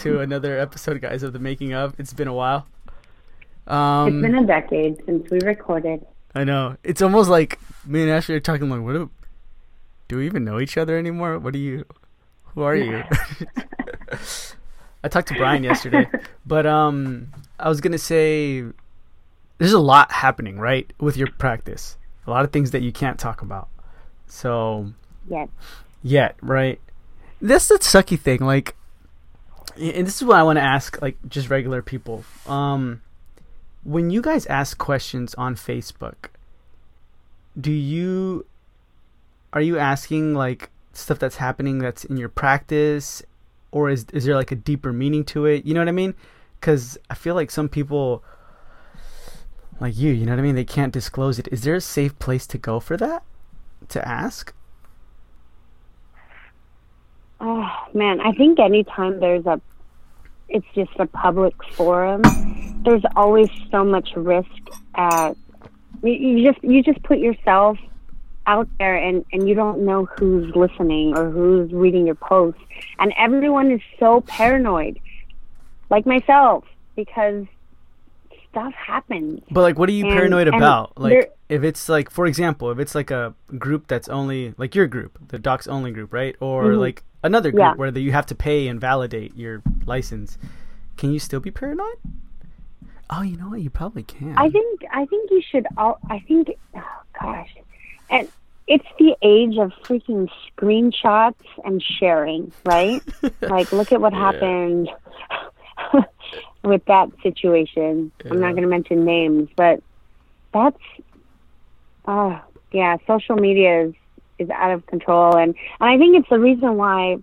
To another episode, guys, of the making of. It's been a while. Um, it's been a decade since we recorded. I know. It's almost like me and Ashley are talking like, what do, do we even know each other anymore? What do you, who are you? I talked to Brian yesterday, but um, I was gonna say, there's a lot happening, right, with your practice. A lot of things that you can't talk about. So. Yet. Yet, right? That's the sucky thing. Like, and this is what I want to ask, like, just regular people. Um, when you guys ask questions on Facebook, do you are you asking like stuff that's happening that's in your practice or is is there like a deeper meaning to it? You know what I mean? Cuz I feel like some people like you, you know what I mean, they can't disclose it. Is there a safe place to go for that? To ask? Oh, man, I think anytime there's a it's just a public forum, there's always so much risk at you you just you just put yourself out there and and you don't know who's listening or who's reading your posts. And everyone is so paranoid like myself because stuff happens but like what are you and, paranoid about like if it's like for example if it's like a group that's only like your group the docs only group right or mm-hmm. like another group yeah. where the, you have to pay and validate your license can you still be paranoid Oh, you know what? You probably can. I think I think you should. All I think. Oh gosh, and it's the age of freaking screenshots and sharing, right? like, look at what yeah. happened with that situation. Yeah. I'm not going to mention names, but that's. Oh yeah, social media is is out of control, and and I think it's the reason why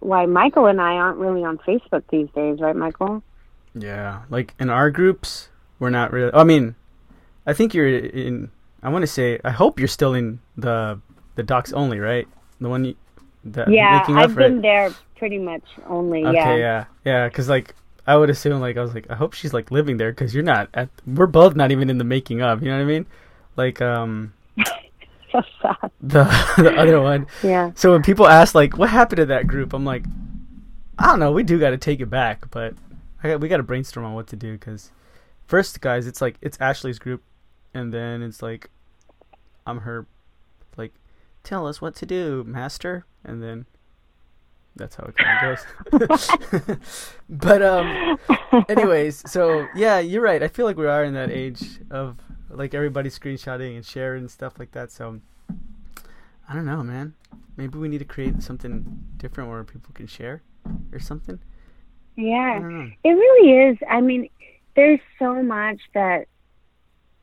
why Michael and I aren't really on Facebook these days, right, Michael? Yeah, like in our groups, we're not really. I mean, I think you're in. I want to say. I hope you're still in the the docs only, right? The one. You, the yeah, I've been there pretty much only. Okay, yeah, yeah, yeah. Because like I would assume, like I was like, I hope she's like living there because you're not. At, we're both not even in the making of. You know what I mean? Like um. so sad. The the other one. Yeah. So when people ask like, what happened to that group, I'm like, I don't know. We do got to take it back, but I, we got to brainstorm on what to do because first, guys, it's like it's Ashley's group, and then it's like I'm her, like, tell us what to do, master, and then that's how it kind of goes. but um, anyways, so yeah, you're right. I feel like we are in that age of like everybody screenshotting and sharing and stuff like that. So I don't know, man. Maybe we need to create something different where people can share or something. Yeah, it really is. I mean, there's so much that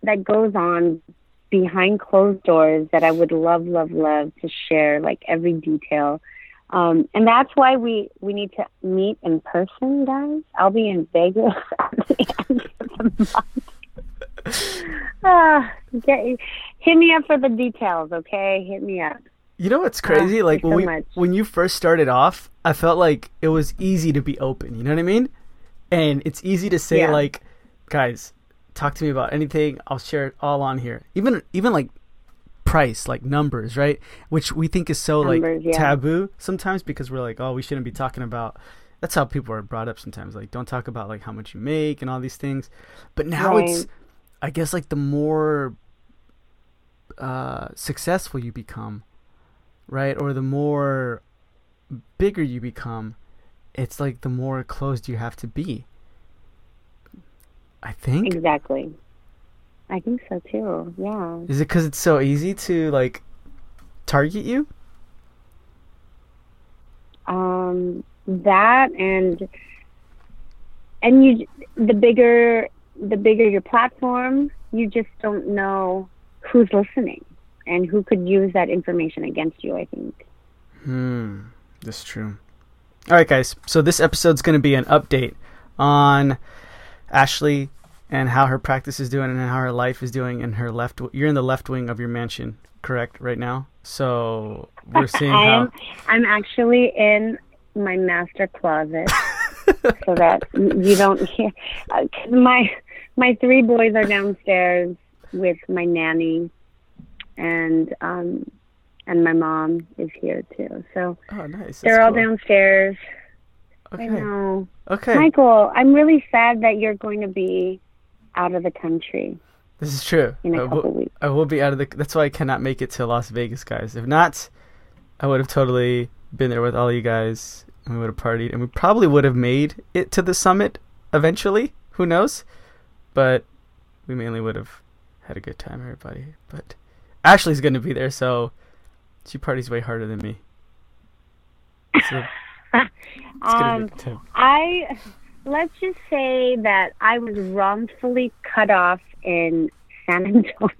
that goes on behind closed doors that I would love, love, love to share, like every detail. Um, and that's why we we need to meet in person, guys. I'll be in Vegas at the end of the month. uh, get, hit me up for the details, okay? Hit me up. You know what's crazy? Uh, like when so we, when you first started off, I felt like it was easy to be open. You know what I mean? And it's easy to say yeah. like, guys, talk to me about anything. I'll share it all on here. Even even like price, like numbers, right? Which we think is so numbers, like yeah. taboo sometimes because we're like, oh, we shouldn't be talking about. That's how people are brought up sometimes. Like, don't talk about like how much you make and all these things. But now right. it's, I guess, like the more uh, successful you become, right? Or the more bigger you become, it's like the more closed you have to be. I think. Exactly. I think so too. Yeah. Is it because it's so easy to like target you? Um, that and and you the bigger the bigger your platform, you just don't know who's listening and who could use that information against you, I think. Hmm, that's true. All right, guys. So this episode's going to be an update on Ashley and how her practice is doing and how her life is doing in her left. You're in the left wing of your mansion, correct? Right now. So we're seeing how. I'm actually in my master closet, so that you don't hear. Uh, my my three boys are downstairs with my nanny and um and my mom is here too. So oh, nice. they're all downstairs. Okay. I know. Okay. Michael, I'm really sad that you're going to be out of the country. This is true. In a I couple will, weeks. I will be out of the. That's why I cannot make it to Las Vegas, guys. If not, I would have totally been there with all you guys, and we would have partied, and we probably would have made it to the summit eventually. Who knows? But we mainly would have had a good time, everybody. But Ashley's going to be there, so she parties way harder than me. So it's gonna be Um, good time. I let's just say that I was wrongfully cut off in San Antonio.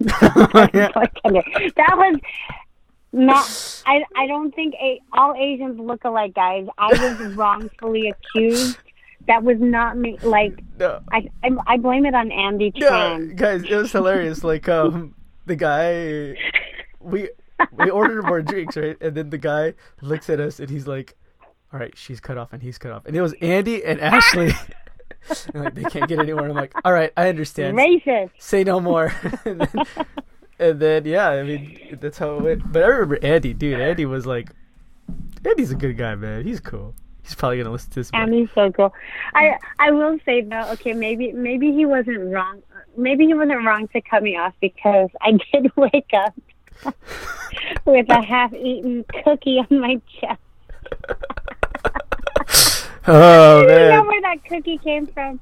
That was not. I I don't think a, all Asians look alike, guys. I was wrongfully accused. That was not me. Like No. I I, I blame it on Andy Yeah, Tran. guys, it was hilarious. Like, um, the guy, we we ordered more drinks, right? And then the guy looks at us and he's like, "All right, she's cut off and he's cut off." And it was Andy and Ashley. And, like they can't get anywhere. I'm like, "All right, I understand. Racist. Say no more." and, then, and then, yeah, I mean, that's how it went. But I remember Andy, dude. Andy was like, Andy's a good guy, man. He's cool. He's probably gonna listen to this. Andy's so cool. I I will say though, okay, maybe maybe he wasn't wrong. Maybe he wasn't wrong to cut me off because I did wake up with a half-eaten cookie on my chest. Oh I don't know where that cookie came from.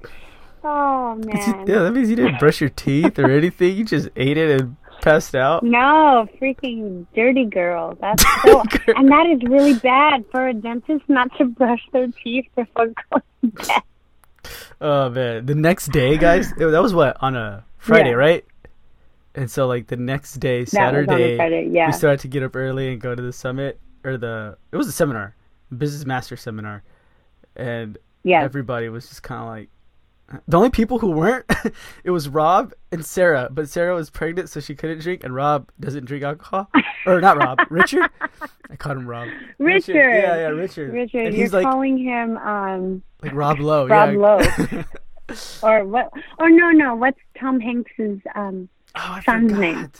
Oh man. Yeah, that means you didn't brush your teeth or anything. You just ate it and passed out. No, freaking dirty girl. That's so, Girl. and that is really bad for a dentist not to brush their teeth before going to bed. Oh man, the next day, guys, it- that was what on a Friday, Yeah. right? And so like the next day, That was on a Saturday, Friday, yeah. we started to get up early and go to the summit or the it was a seminar, business master seminar, and Yeah. everybody was just kind of like the only people who weren't it was Rob and Sarah, but Sarah was pregnant so she couldn't drink, and Rob doesn't drink alcohol, or not Rob, Richard. I called him Rob. Richard. yeah, yeah, Richard. Richard, and you're he's like calling him um like Rob Lowe. Rob yeah. Lowe. or what or no no, what's Tom Hanks's um Oh, son's forgot. name?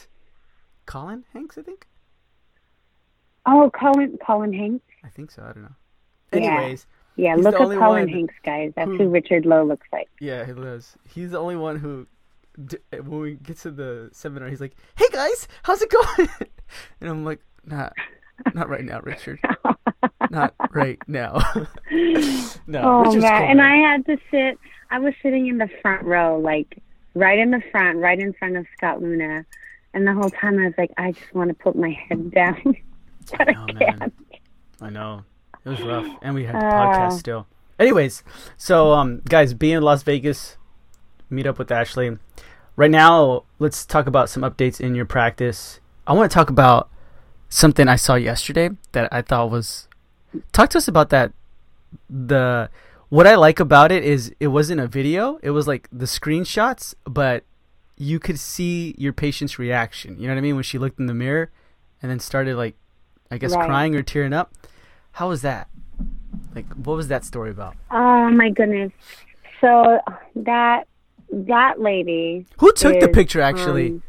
Colin Hanks, I think. oh Colin Colin Hanks? I think so. I don't know. Anyways, Yeah, He's look up Colin Hanks, guys. That's who- who Richard Lowe looks like. yeah, he does. He's the only one who, when we get to the seminar, he's like, "Hey guys, how's it going?" and I'm like, "Not, not right now, Richard. Not right now." no, Oh Richard's man, cool, and I had to sit. I was sitting in the front row, like right in the front, right in front of Scott Leune, and the whole time I was like, I just want to put my head down, but I know, can't. man. I know it was rough, and we had the Uh. podcast still. Anyways, so um, guys, be in Las Vegas, meet up with Ashley. Right now, let's talk about some updates in your practice. I want to talk about something I saw yesterday that I thought was. Talk to us about that. The what I like about it is it wasn't a video; it was like the screenshots, but you could see your patient's reaction. You know what I mean? When she looked in the mirror and then started like, I guess Right. crying or tearing up. How was that? Like, what was that story about? Oh my goodness! So that that lady, Who took the picture? Actually, um,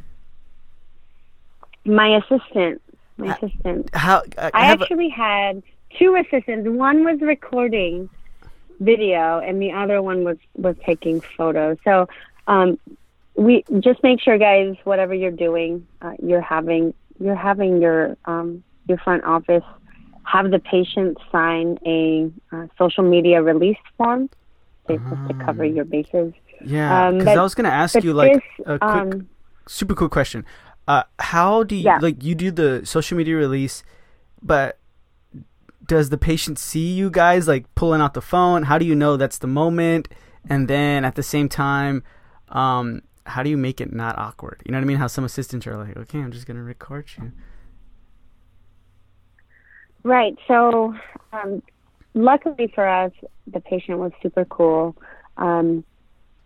my assistant, my Uh, assistant. how I, I I have a- actually had two assistants. One was recording video, and the other one was was taking photos. So, um, we just make sure, guys, whatever you're doing, uh, you're having you're having your um, your front office have the patient sign a uh, social media release form. So you're to cover your bases. yeah, um, because I was gonna ask you like this, a quick, um, super quick question. Uh, how do you Yeah. like you do the social media release, but does the patient see you guys like pulling out the phone? How do you know that's the moment? And then at the same time, um, how do you make it not awkward? You know what I mean? How some assistants are like, okay, I'm just gonna record you. Right. So, um, luckily for us, the patient was super cool. Um,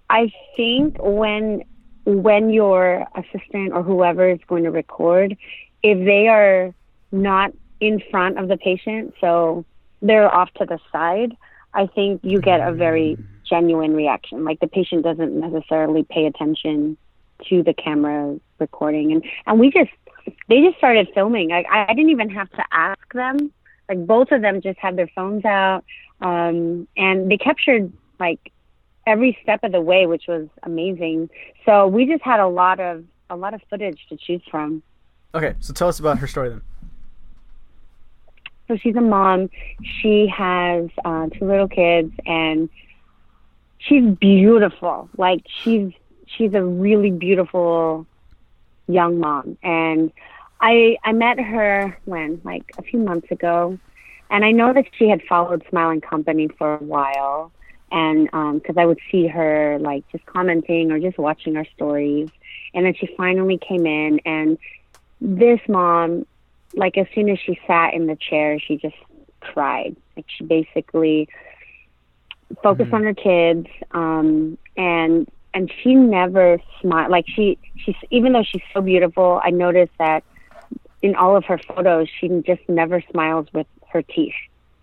I think when when your assistant or whoever is going to record, if they are not in front of the patient, so they're off to the side, I think you get a very genuine reaction. Like the patient doesn't necessarily pay attention to the camera recording, and and we just they just started filming. Like I, I didn't even have to ask them. Like both of them just had their phones out. Um, and they captured like every step of the way, which was amazing. So we just had a lot of a lot of footage to choose from. Okay, so tell us about her story then. So she's a mom. She has uh, two little kids, and she's beautiful. Like she's she's a really beautiful young mom. And I I met her when like a few months ago, and I know that she had followed Smile and Company for a while, and because um, I would see her like just commenting or just watching our stories, and then she finally came in, and this mom like as soon as she sat in the chair, she just cried. Like she basically focused mm-hmm. on her kids, um, and and she never smiled. Like she she's even though she's so beautiful, I noticed that in all of her photos, she just never smiles with her teeth.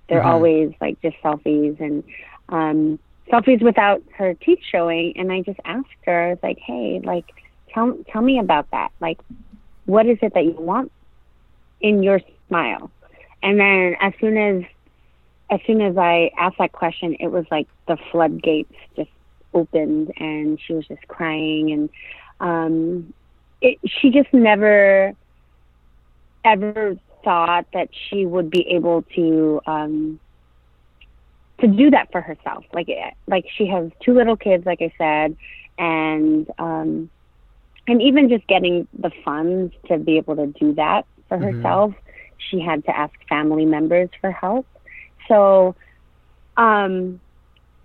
They're mm-hmm. always like just selfies and um, selfies without her teeth showing. And I just asked her, I was like, hey, like tell tell me about that. Like, what is it that you want in your smile. And then as soon as as soon as I asked that question, it was like the floodgates just opened, and she was just crying, and um, it, she just never ever thought that she would be able to um, to do that for herself. Like like she has two little kids, like I said, and um, and even just getting the funds to be able to do that for mm-hmm. herself. She had to ask family members for help. So, um,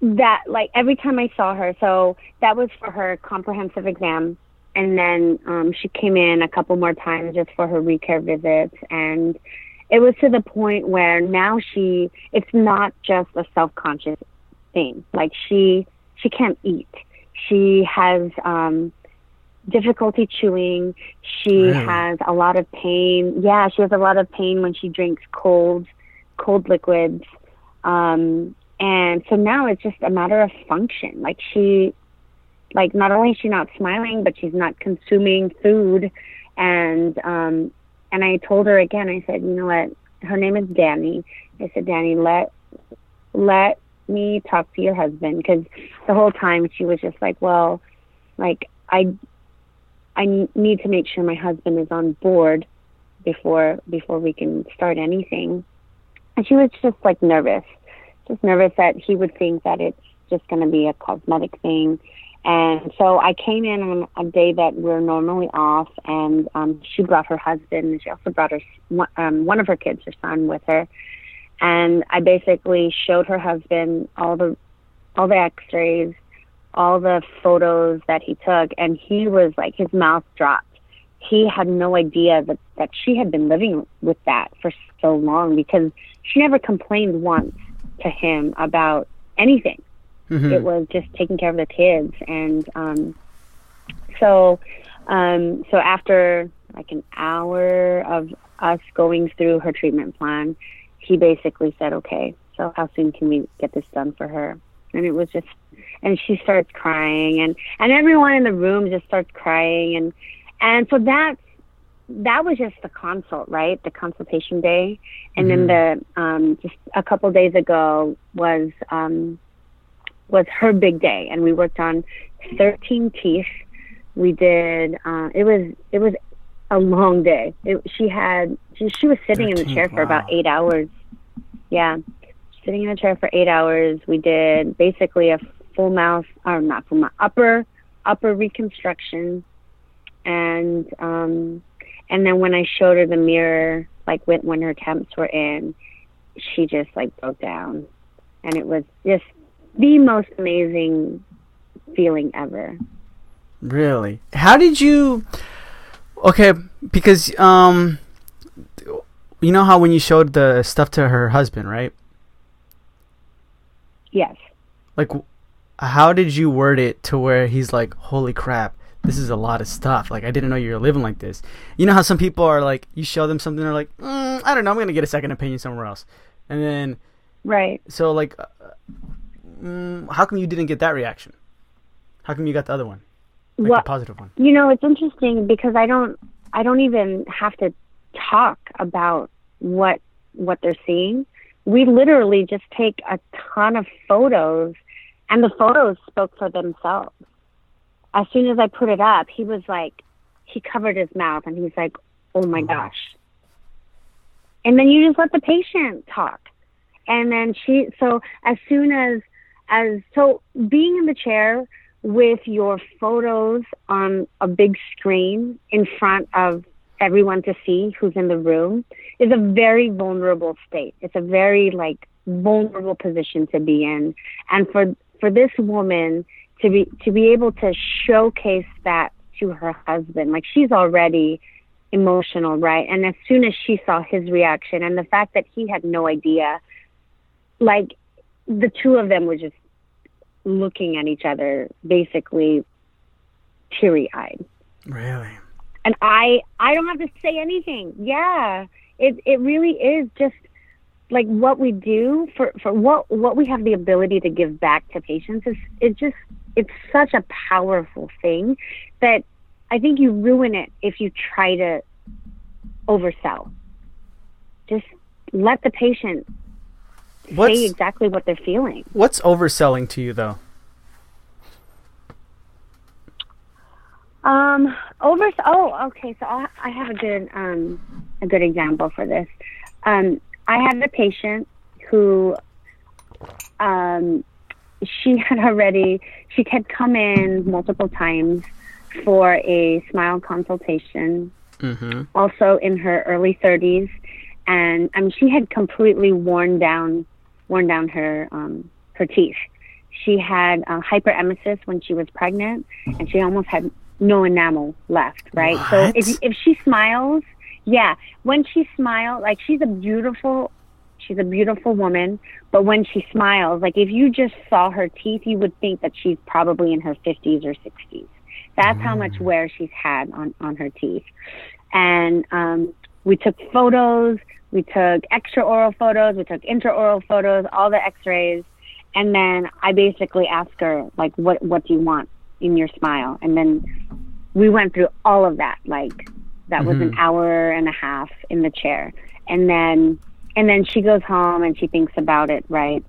that like every time I saw her, so that was for her comprehensive exam. And then um, she came in a couple more times just for her recare visits. And it was to the point where now she, it's not just a self conscious thing. Like she, she can't eat. She has um, difficulty chewing. She really? has a lot of pain. Yeah, she has a lot of pain when she drinks cold, cold liquids. Um, and so now it's just a matter of function. Like she, like not only is she not smiling, but she's not consuming food. And, um, and I told her again, I said, you know what? Her name is Danny. I said, Danny, let, let me talk to your husband. Cause the whole time she was just like, well, like I I need to make sure my husband is on board before before we can start anything. And she was just like nervous, just nervous that he would think that it's just going to be a cosmetic thing. And so I came in on a day that we're normally off, and um, she brought her husband, she also brought her um, one of her kids, her son, with her. And I basically showed her husband all the all the X-rays, all the photos that he took, and he was like, his mouth dropped. He had no idea that, that she had been living with that for so long because she never complained once to him about anything. Mm-hmm. It was just taking care of the kids. And um, so, um, so after like an hour of us going through her treatment plan, he basically said, okay, so how soon can we get this done for her? And it was just and she starts crying and and everyone in the room just starts crying and and so that's that was just the consult right? The consultation day. And mm-hmm. then the um just a couple days ago was um was her big day. And we worked on 13 teeth. We did uh it was it was a long day. It, she had she, she was sitting 13, in the chair for about eight hours. Yeah. Sitting in a chair for eight hours. We did basically a full mouth, or not full mouth, upper upper reconstruction, and um, and then when I showed her the mirror, like when when her temps were in, she just like broke down, and it was just the most amazing feeling ever. Really? How did you? Okay, because um, you know how when you showed the stuff to her husband, right? Yes. Like, how did you word it to where he's like, holy crap, this is a lot of stuff. Like, I didn't know you were living like this. You know how some people are like, you show them something, they're like, mm, I don't know, I'm gonna get a second opinion somewhere else, and then, right. So like, uh, mm, how come you didn't get that reaction? How come you got the other one, like well, the positive one? You know, it's interesting because I don't, I don't even have to talk about what what they're seeing we literally just take a ton of photos and the photos spoke for themselves. As soon as I put it up, he was like, he covered his mouth and he's like, oh my uh-huh. gosh. And then you just let the patient talk. And then she, so as soon as, as, so being in the chair with your photos on a big screen in front of everyone to see who's in the room is a very vulnerable state. It's a very like vulnerable position to be in. And for, for this woman to be, to be able to showcase that to her husband, like she's already emotional, right? And as soon as she saw his reaction and the fact that he had no idea, like the two of them were just looking at each other, basically teary eyed. Really? And I I don't have to say anything. Yeah. It it really is just like what we do for, for what what we have the ability to give back to patients is it just it's such a powerful thing that I think you ruin it if you try to oversell. Just let the patient what's, say exactly what they're feeling. What's overselling to you, though? Um, over. Oh, okay. So i I have a good um a good example for this. Um, I had a patient who um she had already she had come in multiple times for a smile consultation. Mm-hmm. Also in her early 30s, and I mean she had completely worn down worn down her um, her teeth. She had uh, hyperemesis when she was pregnant, and she almost had no enamel left. Right. What? So if if she smiles, yeah, when she smiles, like she's a beautiful she's a beautiful woman, but when she smiles, like if you just saw her teeth, you would think that she's probably in her 50s or 60s. That's mm. how much mm. wear she's had on, on her teeth. And um, we took photos, we took extraoral photos, we took intraoral photos, all the x-rays. And then I basically asked her, like, what, what do you want in your smile? And then we went through all of that. Like, that mm-hmm. was an mm-hmm. hour and a half in the chair. And then, and then she goes home and she thinks about it, right?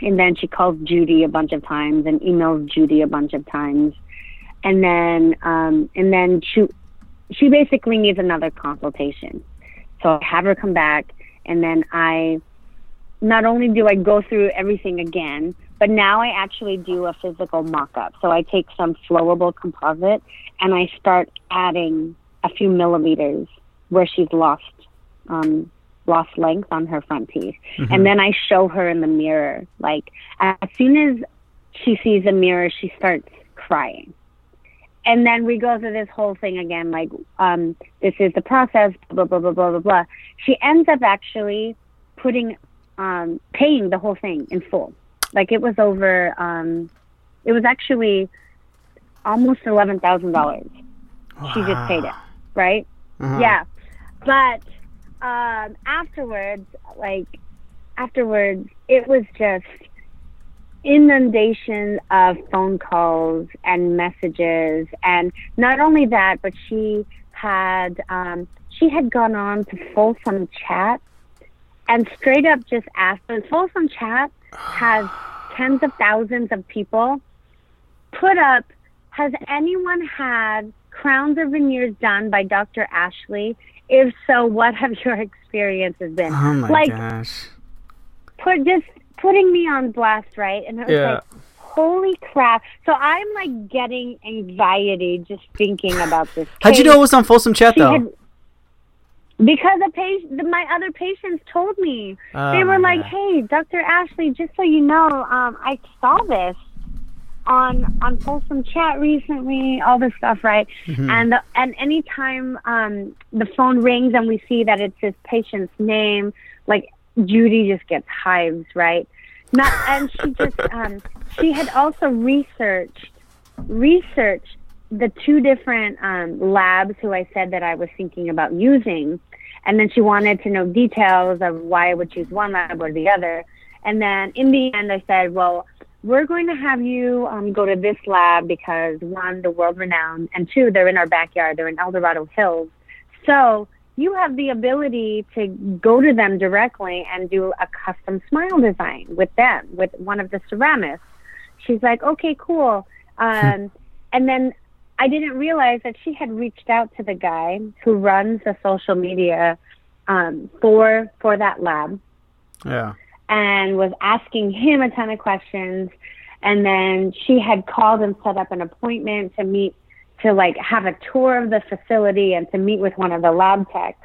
And then she calls Judy a bunch of times and emails Judy a bunch of times and then um, and then she she basically needs another consultation. So I have her come back, and then I not only do I go through everything again, but now I actually do a physical mock-up. So I take some flowable composite and I start adding a few millimeters where she's lost um, lost length on her front teeth, mm-hmm. and then I show her in the mirror. Like as soon as she sees the mirror, she starts crying and then we go through this whole thing again, like, um, this is the process, blah, blah, blah, blah, blah, blah. She ends up actually putting, um, paying the whole thing in full. Like it was over, um, it was actually almost $11,000. She just paid it, right? Uh-huh. Yeah. But, um, afterwards, like, afterwards, it was just, inundation of phone calls and messages and not only that but she had um, she had gone on to folsom chat and straight up just asked so folsom chat has tens of thousands of people put up has anyone had crowns or veneers done by dr ashley if so what have your experiences been oh my like gosh put just putting me on blast, right? And I was yeah. like, holy crap. So I'm like getting anxiety just thinking about this. Case. How'd you know it was on Folsom Chat though? Had, because the patient, my other patients told me. Oh, they were like, "Hey, Dr. Ashley, just so you know, um, I saw this on on Folsom Chat recently. All this stuff, right? Mm-hmm. And the, and anytime um, the phone rings and we see that it's this patient's name, like Judy just gets hives, right? Not, and she just um, she had also researched researched the two different um, labs who I said that I was thinking about using, and then she wanted to know details of why I would choose one lab or the other. And then in the end, I said, well, we're going to have you um, go to this lab because one, the world renowned, and two, they're in our backyard. They're in El Dorado Hills. So you have the ability to go to them directly and do a custom smile design with them, with one of the ceramists. She's like, okay, cool. Um, and then I didn't realize that she had reached out to the guy who runs the social media um, for for that lab. Yeah. And was asking him a ton of questions. And then she had called and set up an appointment to meet to like have a tour of the facility and to meet with one of the lab techs.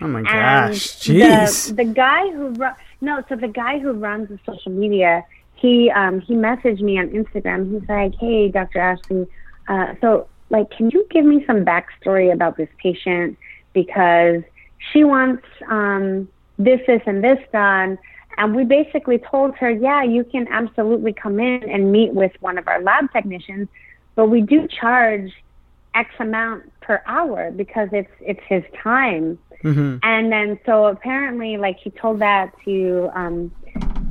Oh my gosh! Jeez. The, the guy who ru- no, so the guy who runs the social media, he um he messaged me on Instagram. He's like, "Hey, Dr. Ashley, uh, so like, can you give me some backstory about this patient because she wants um this, this, and this done." And we basically told her, "Yeah, you can absolutely come in and meet with one of our lab technicians, but we do charge." X amount per hour because it's it's his time. Mm-hmm. And then so apparently, like he told that to um,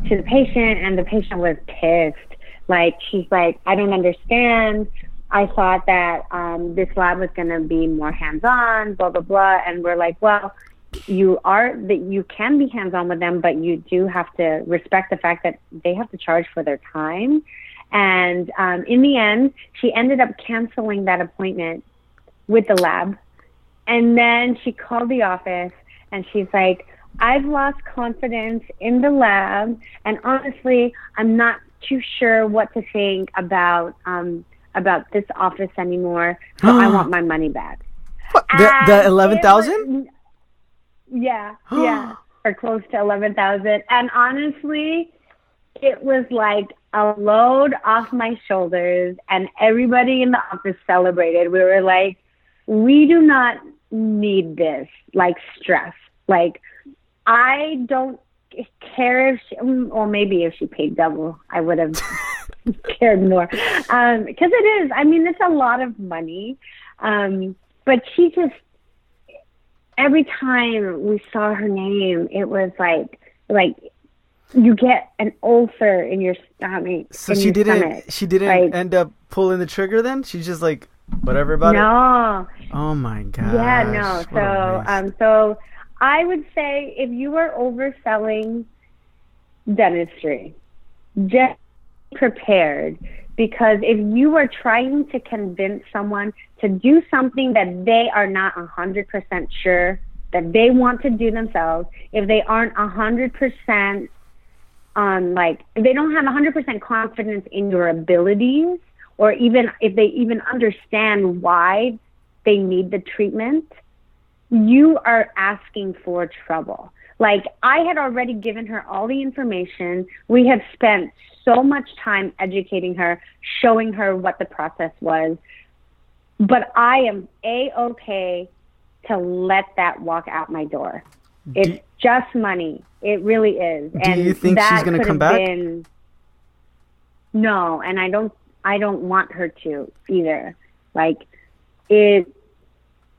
to the patient, and the patient was pissed. Like she's like, I don't understand. I thought that um, this lab was going to be more hands-on, blah blah blah. And we're like, well, you are that you can be hands-on with them, but you do have to respect the fact that they have to charge for their time and um, in the end, she ended up canceling that appointment with the lab. And then she called the office and she's like, I've lost confidence in the lab. And honestly, I'm not too sure what to think about, um, about this office anymore. So I want my money back. The, the 11,000? Yeah, yeah. or close to 11,000. And honestly, it was like a load off my shoulders and everybody in the office celebrated. We were like, we do not need this like stress. Like, I don't care if she, or maybe if she paid double, I would have cared more. Um, because it is, I mean, it's a lot of money. Um, but she just, every time we saw her name, it was like, like you get an ulcer in your stomach. So she didn't. Stomach. She didn't like, end up pulling the trigger. Then she's just like whatever about no. it. No. Oh my god. Yeah, no. So um, so I would say if you are overselling dentistry, just prepared because if you are trying to convince someone to do something that they are not a hundred percent sure that they want to do themselves, if they aren't a hundred percent on like they don't have 100% confidence in your abilities or even if they even understand why they need the treatment you are asking for trouble. Like i had already given her all the information. We have spent so much time educating her showing her what the process was but i am a okay to let that walk out my door it's just money it really is. Do and you think she's going to come back? Been, no, and I don't. I don't want her to either. Like it.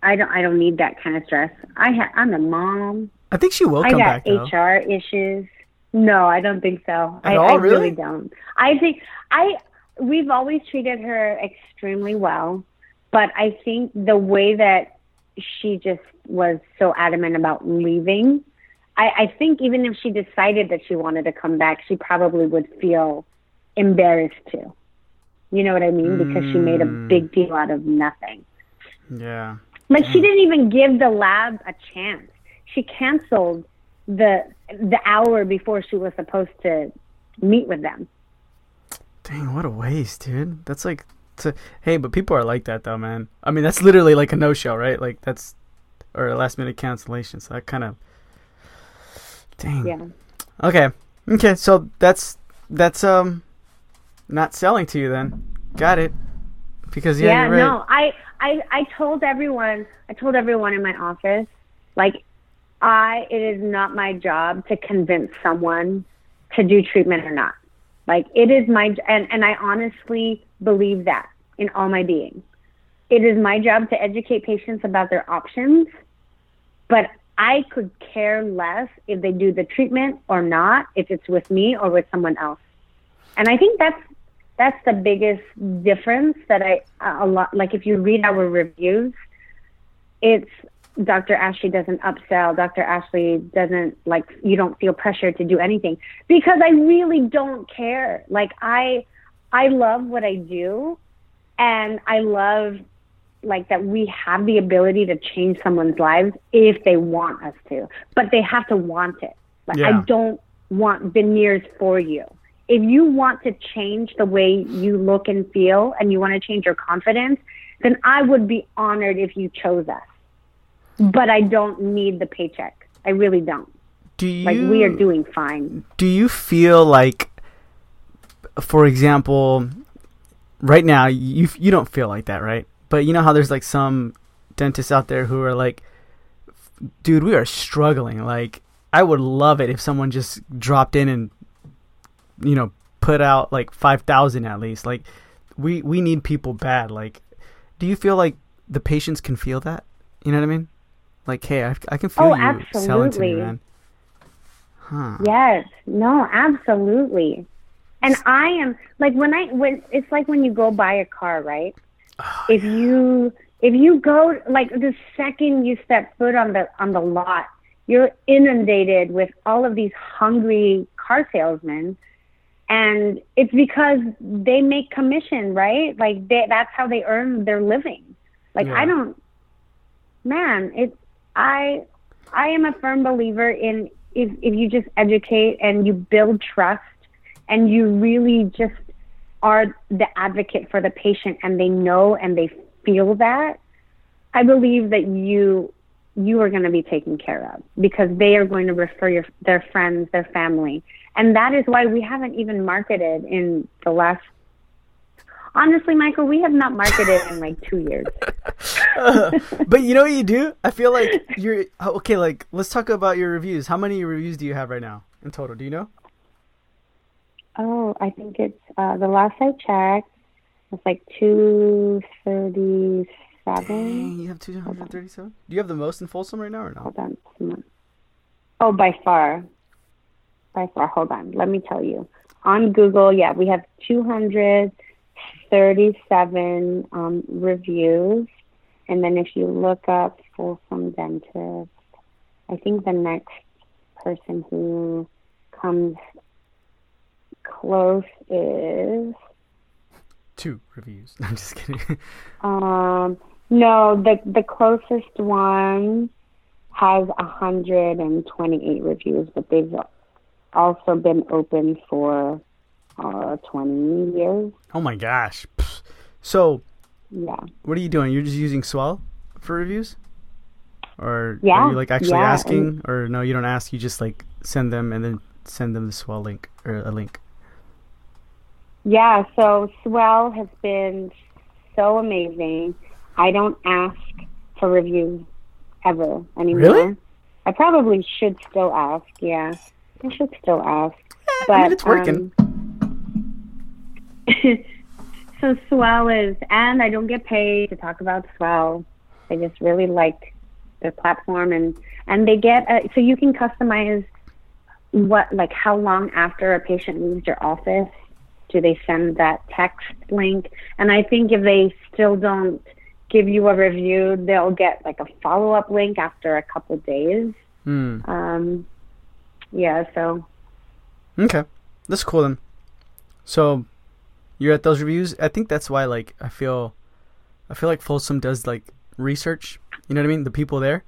I don't. I don't need that kind of stress. I ha- I'm a mom. I think she will I come back. I got HR issues. No, I don't think so. At I, all, I really? really don't. I think I. We've always treated her extremely well, but I think the way that she just was so adamant about leaving I, I think even if she decided that she wanted to come back, she probably would feel embarrassed too. You know what I mean? Because she made a mm. big deal out of nothing. Yeah. Like she didn't even give the lab a chance. She canceled the the hour before she was supposed to meet with them. Dang, what a waste, dude. That's like to, hey, but people are like that though, man. I mean, that's literally like a no show, right? Like that's or a last minute cancellation. So that kind of Dang. Yeah. Okay. Okay. So that's that's um not selling to you then. Got it. Because yeah, yeah right. no, I I I told everyone I told everyone in my office like I it is not my job to convince someone to do treatment or not. Like it is my and and I honestly believe that in all my being. It is my job to educate patients about their options, but I could care less if they do the treatment or not, if it's with me or with someone else. And I think that's that's the biggest difference that I a lot like if you read our reviews, it's Dr. Ashley doesn't upsell. Dr. Ashley doesn't like you don't feel pressure to do anything because I really don't care. Like I I love what I do and I love like that we have the ability to change someone's lives if they want us to, but they have to want it. Like yeah. I don't want veneers for you. If you want to change the way you look and feel and you want to change your confidence, then I would be honored if you chose us. But I don't need the paycheck. I really don't. Do you like we are doing fine. Do you feel like for example, right now you you don't feel like that, right? But you know how there's like some dentists out there who are like, dude, we are struggling. Like, I would love it if someone just dropped in and, you know, put out like five thousand at least. Like, we we need people bad. Like, do you feel like the patients can feel that? You know what I mean? Like, hey, I, I can feel oh, you absolutely. selling to me, man. Huh. Yes. No, absolutely. And I am like when I when it's like when you go buy a car, right? Oh, if you if you go like the second you step foot on the on the lot, you're inundated with all of these hungry car salesmen and it's because they make commission, right? Like they, that's how they earn their living. Like yeah. I don't man, it's I I am a firm believer in if if you just educate and you build trust and you really just are the advocate for the patient and they know and they feel that, I believe that you you are going to be taken care of because they are going to refer your, their friends, their family. And that is why we haven't even marketed in the last honestly, Michael, we have not marketed in like two years. uh, but you know what you do? I feel like you're okay. Like, let's talk about your reviews. How many reviews do you have right now in total? Do you know? Oh, I think it's uh, the last I checked. It's like two thirty-seven. You have two hundred thirty-seven. Do you have the most in Folsom right now, or not? Hold on. Oh, by far, by far. Hold on. Let me tell you. On Google, yeah, we have two hundred thirty-seven um, reviews, and then if you look up Folsom Dentist, I think the next person who comes close is two reviews. I'm just kidding. um, no, the the closest one has 128 reviews, but they've also been open for uh, 20 years. Oh my gosh! So, yeah, what are you doing? You're just using Swell for reviews, or yeah, are you like actually yeah, asking, or no? You don't ask. You just like send them and then send them the Swell link or a link. Yeah, so Swell has been so amazing. I don't ask for reviews ever anymore. Really? I probably should still ask. Yeah, I should still ask. but I mean, it's working. Um, so Swell is, and I don't get paid to talk about Swell. I just really like the platform, and and they get a, so you can customize what like how long after a patient leaves your office do they send that text link? And I think if they still don't give you a review, they'll get like a follow up link after a couple days. Mm. Um, yeah, so. Okay, that's cool then. So, you're at those reviews. I think that's why, like, I feel, I feel like Folsom does like research. You know what I mean? The people there,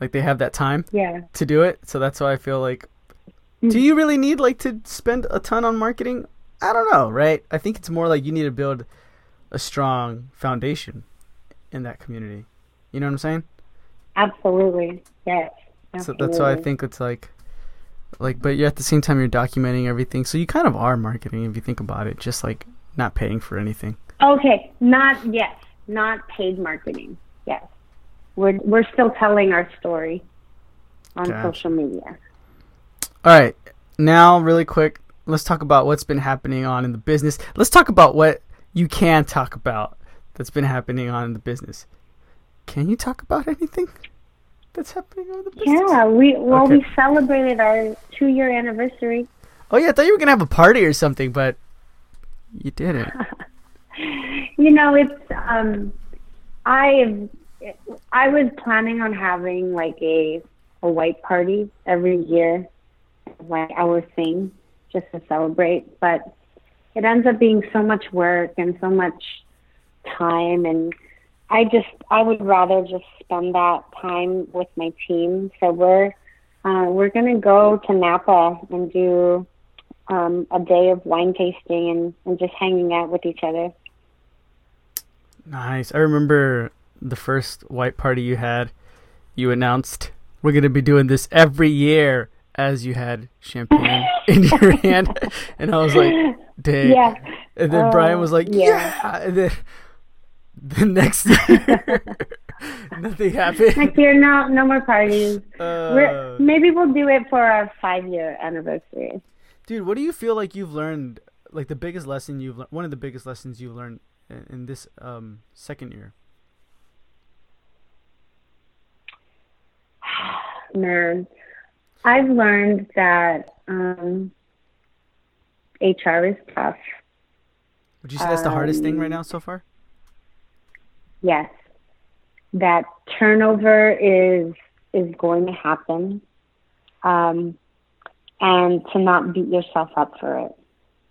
like, they have that time. Yeah. To do it, so that's why I feel like. Mm. Do you really need like to spend a ton on marketing? I don't know, right? I think it's more like you need to build a strong foundation in that community. You know what I'm saying? Absolutely. Yes. Absolutely. So that's why I think it's like like but you're at the same time you're documenting everything. So you kind of are marketing if you think about it, just like not paying for anything. Okay, not yet not paid marketing. Yes. We're we're still telling our story on gotcha. social media. All right. Now really quick, let's talk about what's been happening on in the business. Let's talk about what you can talk about that's been happening on in the business. Can you talk about anything that's happening on the business? Yeah, we well okay. we celebrated our two year anniversary. Oh yeah, I thought you were gonna have a party or something, but you didn't. you know, it's um, I I was planning on having like a a white party every year, like our thing, just to celebrate. But it ends up being so much work and so much time, and I just I would rather just spend that time with my team. So we're uh, we're gonna go to Napa and do um, a day of wine tasting and, and just hanging out with each other. Nice. I remember the first white party you had. You announced we're gonna be doing this every year as you had champagne in your hand, and I was like, "Dang!" Yeah. And then uh, Brian was like, yeah. yeah. And then the next year, nothing happened. Next year, no, no more parties. Uh, maybe we'll do it for our five-year anniversary. Dude, what do you feel like you've learned? Like the biggest lesson you've learned, one of the biggest lessons you've learned in, in this um, second year. Man, I've learned that um, HR is tough. Would you say that's the hardest thing right um, now so far? Yes, that turnover is is going to happen. Um, and to not beat yourself up for it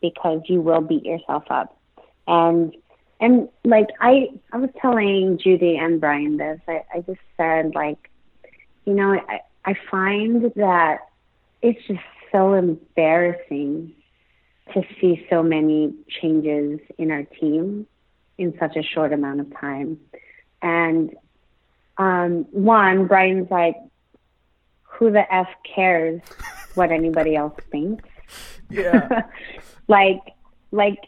because you will beat yourself up. And and like I I was telling Judy and Brian this. I, I just said like, you know, I, I find that it's just so embarrassing to see so many changes in our team in such a short amount of time. And um, one, Brian's like, who the F cares what anybody else thinks. Yeah. like, like,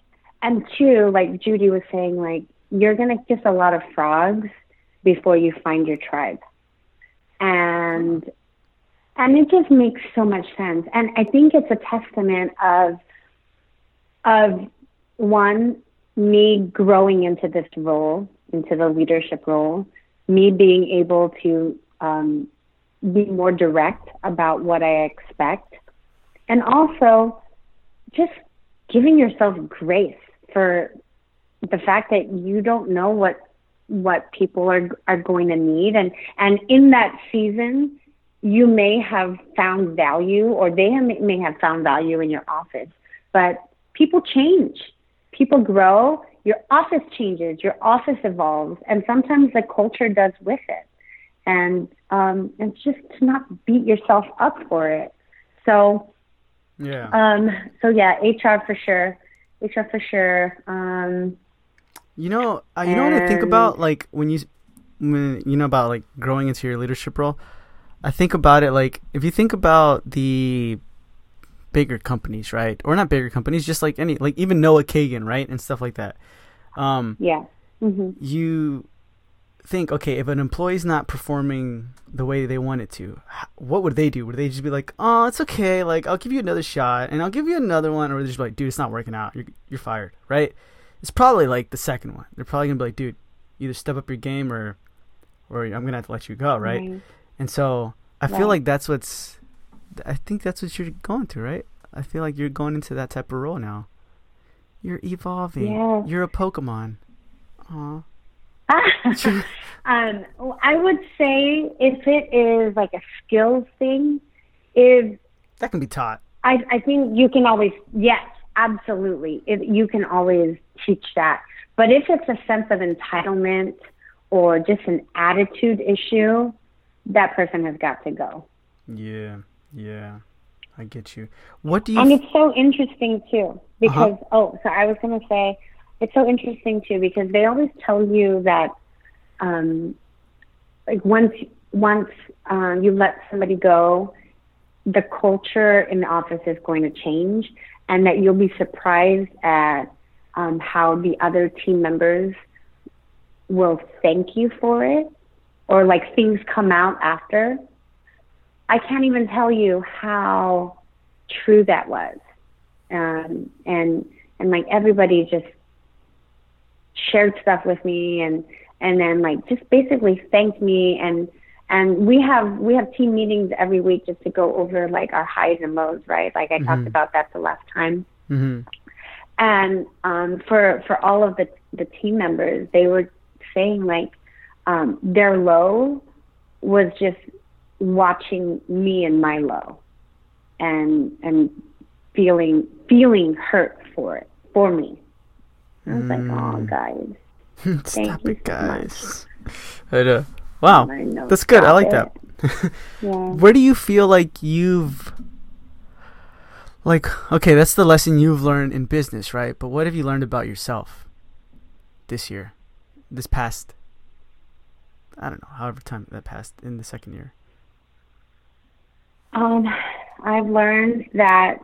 and two, like Judy was saying, like, you're going to kiss a lot of frogs before you find your tribe. And, and it just makes so much sense. And I think it's a testament of, of one, me growing into this role, into the leadership role, me being able to um, be more direct about what I expect. And also just giving yourself grace for the fact that you don't know what what people are are going to need and and in that season you may have found value or they may have found value in your office but people change people grow your office changes your office evolves and sometimes the culture does with it and um, it's just to not beat yourself up for it. So, yeah. Um, so yeah, HR for sure, HR for sure. Um, you know, uh, you know what I think about like when you, when you know about like growing into your leadership role. I think about it like if you think about the bigger companies, right? Or not bigger companies, just like any like even Noah Kagan, right, and stuff like that. Um, yeah. Mm-hmm. You think, okay, if an employee's not performing the way they want it to, what would they do? Would they just be like, oh, it's okay, like I'll give you another shot and I'll give you another one, or just be like, dude, it's not working out, you're you're fired, right? It's probably like the second one. They're probably gonna be like, dude, either step up your game or, or I'm gonna have to let you go, right? right. And so I feel like that's what's, I think that's what you're going to, right? I feel like you're going into that type of role now. You're evolving. Yeah. You're a Pokemon. Aw. um, I would say if it is like a skills thing, if that can be taught. I, I think you can always, yes, absolutely. If you can always teach that. But if it's a sense of entitlement or just an attitude issue, that person has got to go. Yeah, yeah. I get you. What do you? And it's so interesting too because uh-huh. oh, so I was gonna say it's so interesting too because they always tell you that um, like once once um, you let somebody go, the culture in the office is going to change, and that you'll be surprised at um, how the other team members will thank you for it, or like things come out after. I can't even tell you how true that was, um, and and like everybody just shared stuff with me and and then like just basically thanked me and and we have we have team meetings every week just to go over like our highs and lows right like i mm-hmm. talked about that the last time mm-hmm. and um for for all of the the team members they were saying like um, their low was just watching me and Milo and and feeling feeling hurt for it for me. I was mm. like, oh, guys, stop it, guys. I know. Wow, know, that's good. I like it. that. yeah. Where do you feel like you've like okay, that's the lesson you've learned in business, right? But what have you learned about yourself this year? This past I don't know, however time that passed in the second year. Um I've learned that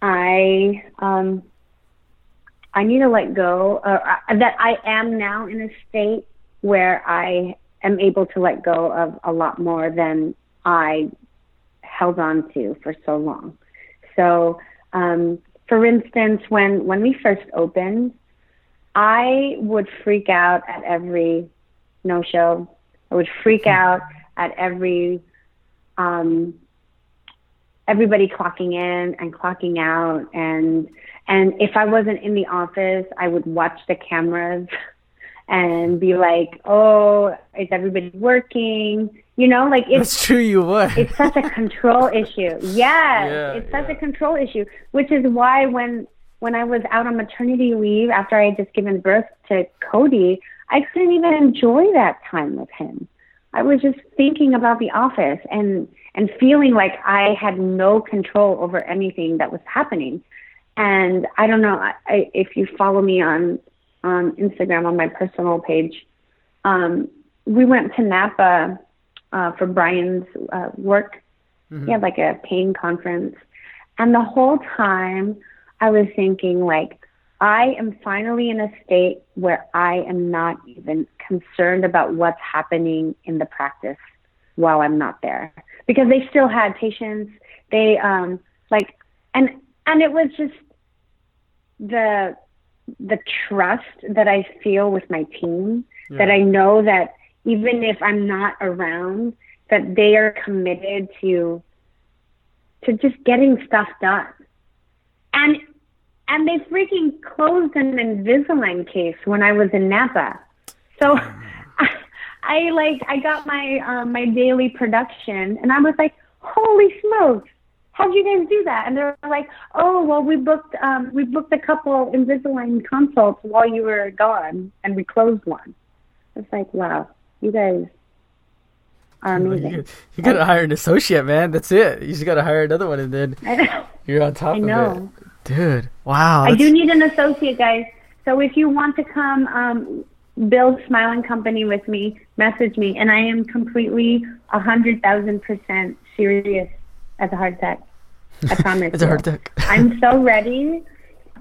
I um I need to let go uh, that I am now in a state where I am able to let go of a lot more than I held on to for so long. So, um, for instance, when when we first opened, I would freak out at every no show. I would freak hmm. out at every um, everybody clocking in and clocking out and and if I wasn't in the office, I would watch the cameras and be like, "Oh, is everybody working?" You know, like it's That's true. You would. it's such a control issue. Yes, yeah, it's such yeah. a control issue, which is why when when I was out on maternity leave after I had just given birth to Cody, I couldn't even enjoy that time with him. I was just thinking about the office and and feeling like I had no control over anything that was happening. And I don't know I, if you follow me on on Instagram on my personal page. Um, we went to Napa uh, for Brian's uh, work. Mm-hmm. He had like a pain conference, and the whole time I was thinking like, I am finally in a state where I am not even concerned about what's happening in the practice while I'm not there because they still had patients. They um like and and it was just the the trust that I feel with my team, yeah. that I know that even if I'm not around, that they are committed to to just getting stuff done. And and they freaking closed an Invisalign case when I was in Napa. So I, like I got my um, my daily production and I was like, holy smokes, how'd you guys do that? And they're like, oh, well, we booked um, we booked a couple Invisalign consults while you were gone, and we closed one. It's like, wow, you guys are amazing. You, you got to hire an associate, man. That's it. You just got to hire another one, and then you're on top I know. of it. Dude, wow. I do need an associate, guys. So if you want to come um, build Smile and Company with me, message me, and I am completely a hundred thousand percent serious as a heart attack. I promise. it's a hard tech. I'm so ready.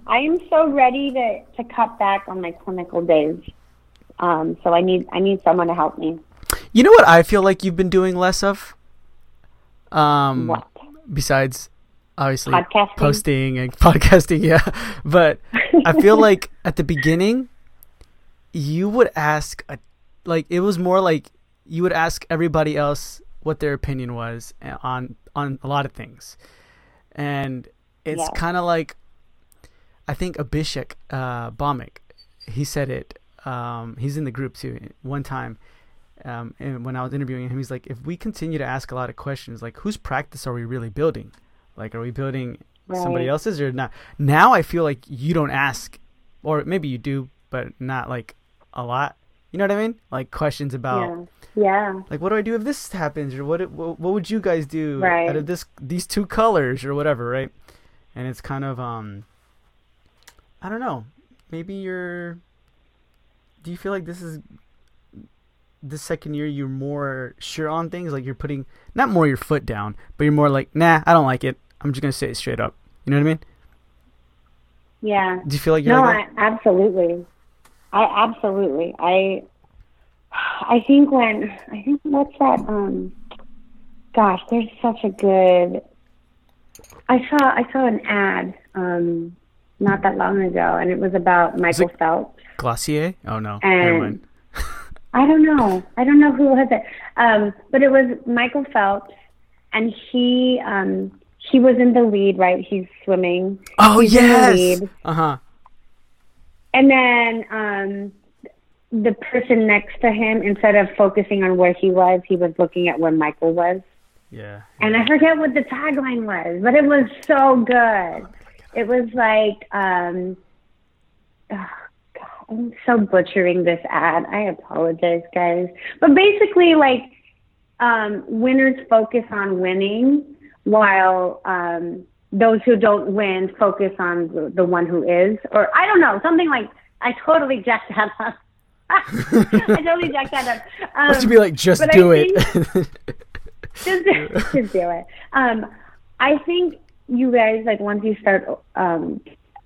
I am so ready to, to cut back on my clinical days. Um, so I need I need someone to help me. You know what I feel like you've been doing less of? Um, what? Besides obviously podcasting. posting and podcasting, yeah. But I feel like at the beginning you would ask a, like it was more like you would ask everybody else what their opinion was on on a lot of things and it's yeah. kind of like I think Abhishek uh, Bhamik, he said it. Um, he's in the group too. One time, um, and when I was interviewing him, he's like, if we continue to ask a lot of questions, like whose practice are we really building? Like, are we building right. somebody else's or not? Now I feel like you don't ask, or maybe you do, but not like a lot. You know what I mean? Like questions about yeah. Like, what do I do if this happens, or what what, what would you guys do right. out of this these two colors, or whatever, right? And it's kind of um, I don't know. Maybe you're. Do you feel like this is the second year you're more sure on things? Like you're putting not more your foot down, but you're more like, nah, I don't like it. I'm just gonna say it straight up. You know what I mean? Yeah. Do you feel like you're no? Like I, absolutely. I absolutely. I I think when I think what's that? Um, gosh, there's such a good. I saw I saw an ad um, not that long ago, and it was about Michael Phelps. Glossier? Oh no, and I don't know. I don't know who was it. Um, but it was Michael Phelps, and he um, he was in the lead, right? He's swimming. Oh He's yes. Uh huh. And then um, the person next to him, instead of focusing on where he was, he was looking at where Michael was. Yeah. And I forget what the tagline was, but it was so good. It was like, um, oh God, I'm so butchering this ad. I apologize, guys. But basically, like, um, winners focus on winning, while um, those who don't win focus on the, the one who is. Or I don't know, something like I totally jacked that up. I totally jacked that up. Um, Must be like, just do it. just, just do it. Um, I think you guys like once you start um,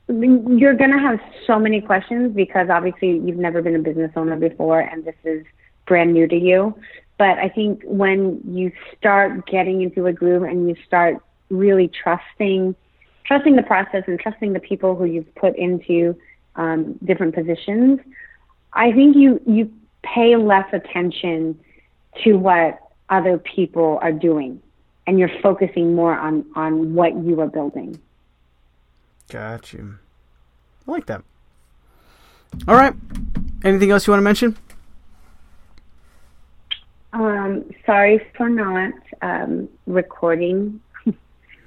you're going to have so many questions because obviously you've never been a business owner before and this is brand new to you but i think when you start getting into a groove and you start really trusting trusting the process and trusting the people who you've put into um, different positions i think you you pay less attention to what other people are doing and you're focusing more on on what you are building. Got you. I like that. All right. Anything else you want to mention? Um, sorry for not um, recording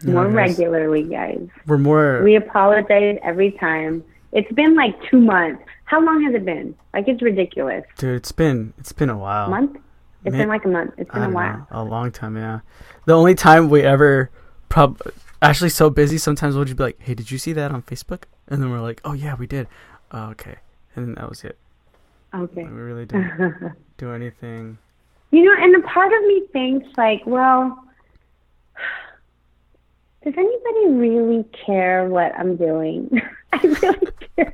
more regularly, guys. We're more. We apologize every time. It's been like two months. How long has it been? Like it's ridiculous. Dude, it's been it's been a while. Month? It's May- been like a month. It's been a while. Know, a long time, yeah. The only time we ever prob actually so busy sometimes we'll just be like, Hey, did you see that on Facebook? And then we're like, Oh yeah, we did. Oh, okay. And then that was it. Okay. We really didn't do anything. You know, and a part of me thinks like, well, does anybody really care what I'm doing? I really do.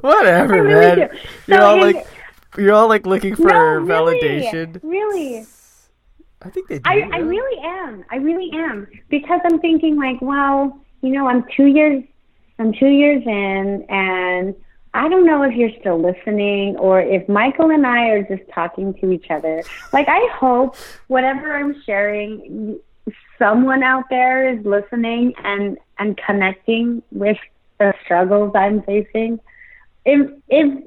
Whatever, really man. You're all like you're all like looking for no, really, validation. Really. I think they do. I, I really am. I really am. Because I'm thinking like, well, you know, I'm two years I'm two years in and I don't know if you're still listening or if Michael and I are just talking to each other. Like I hope whatever I'm sharing someone out there is listening and and connecting with the struggles I'm facing. If if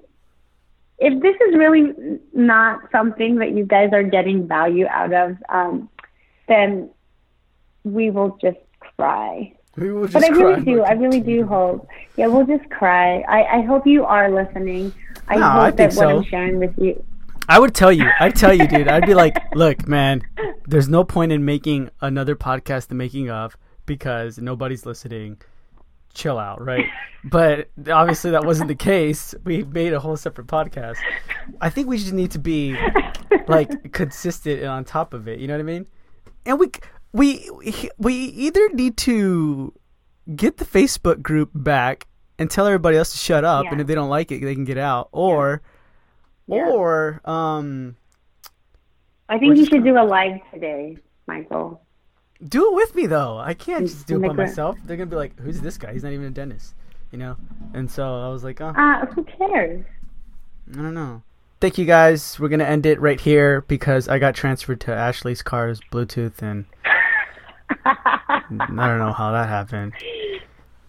if this is really not something that you guys are getting value out of, um, then we will just cry. We will just but I really do. I really do hope. Yeah, we'll just cry. I, I hope you are listening. I no, hope I that so. what I'm sharing with you. I would tell you. I'd tell you, dude. I'd be like, look, man, there's no point in making another podcast the making of because nobody's listening chill out, right? but obviously that wasn't the case. We made a whole separate podcast. I think we just need to be like consistent and on top of it. You know what I mean? And we we we either need to get the Facebook group back and tell everybody else to shut up, yeah. and if they don't like it, they can get out, or yeah. or um. I think you should do a live today, Michael. Do it with me though. I can't just do it by myself. They're gonna be like, "Who's this guy? He's not even a dentist," you know. And so I was like, "Oh, uh, who cares?" I don't know. Thank you guys. We're gonna end it right here because I got transferred to Ashley's car's Bluetooth, and I don't know how that happened.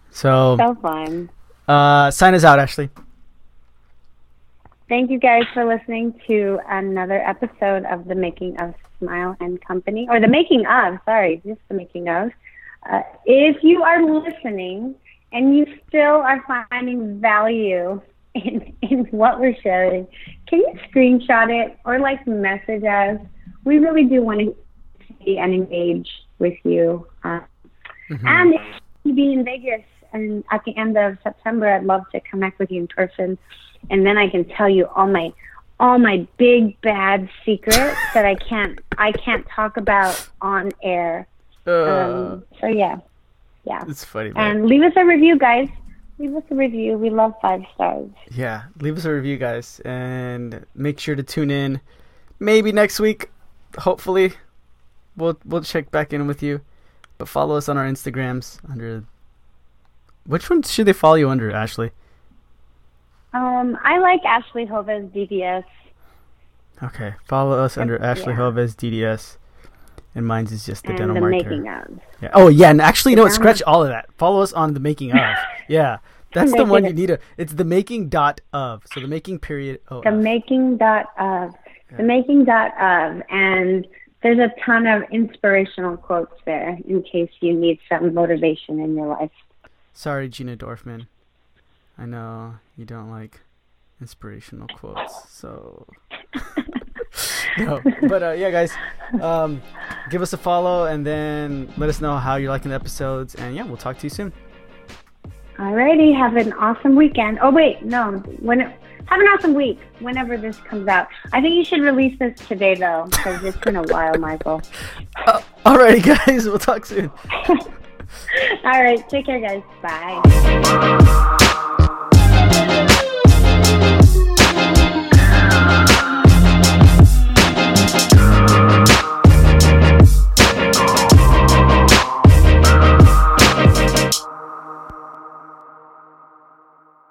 So so fun. Uh, sign us out, Ashley. Thank you guys for listening to another episode of the Making of Smile and Company, or the making of, sorry, just the making of. Uh, if you are listening and you still are finding value in, in what we're sharing, can you screenshot it or like message us? We really do want to see and engage with you. Uh, mm-hmm. And if you be in Vegas and at the end of September, I'd love to connect with you in person, and then I can tell you all my all my big bad secrets that I can't I can't talk about on air. Uh, um, so yeah, yeah. It's funny. Man. And leave us a review, guys. Leave us a review. We love five stars. Yeah, leave us a review, guys, and make sure to tune in. Maybe next week, hopefully, we'll we'll check back in with you. But follow us on our Instagrams under. Which one should they follow you under, Ashley? Um, I like Ashley Hoves DDS. Okay, follow us under Ashley yeah. Hoves DDS, and mine's is just the and dental the marketer. making of. Yeah. Oh yeah, and actually, no, scratch all of that. Follow us on the making of. yeah, That's the one you need to. It's the making dot of. So the making period. Oh, the making dot of. Yeah. The making dot of, and there's a ton of inspirational quotes there in case you need some motivation in your life. Sorry, Gina Dorfman. I know you don't like inspirational quotes, so. no, but uh, yeah, guys, um, give us a follow and then let us know how you're liking the episodes, and yeah, we'll talk to you soon. Alrighty, have an awesome weekend. Oh wait, no, when it, have an awesome week whenever this comes out. I think you should release this today though, because it's been a while, Michael. Uh, alrighty, guys, we'll talk soon. All right, take care, guys. Bye. Thank you.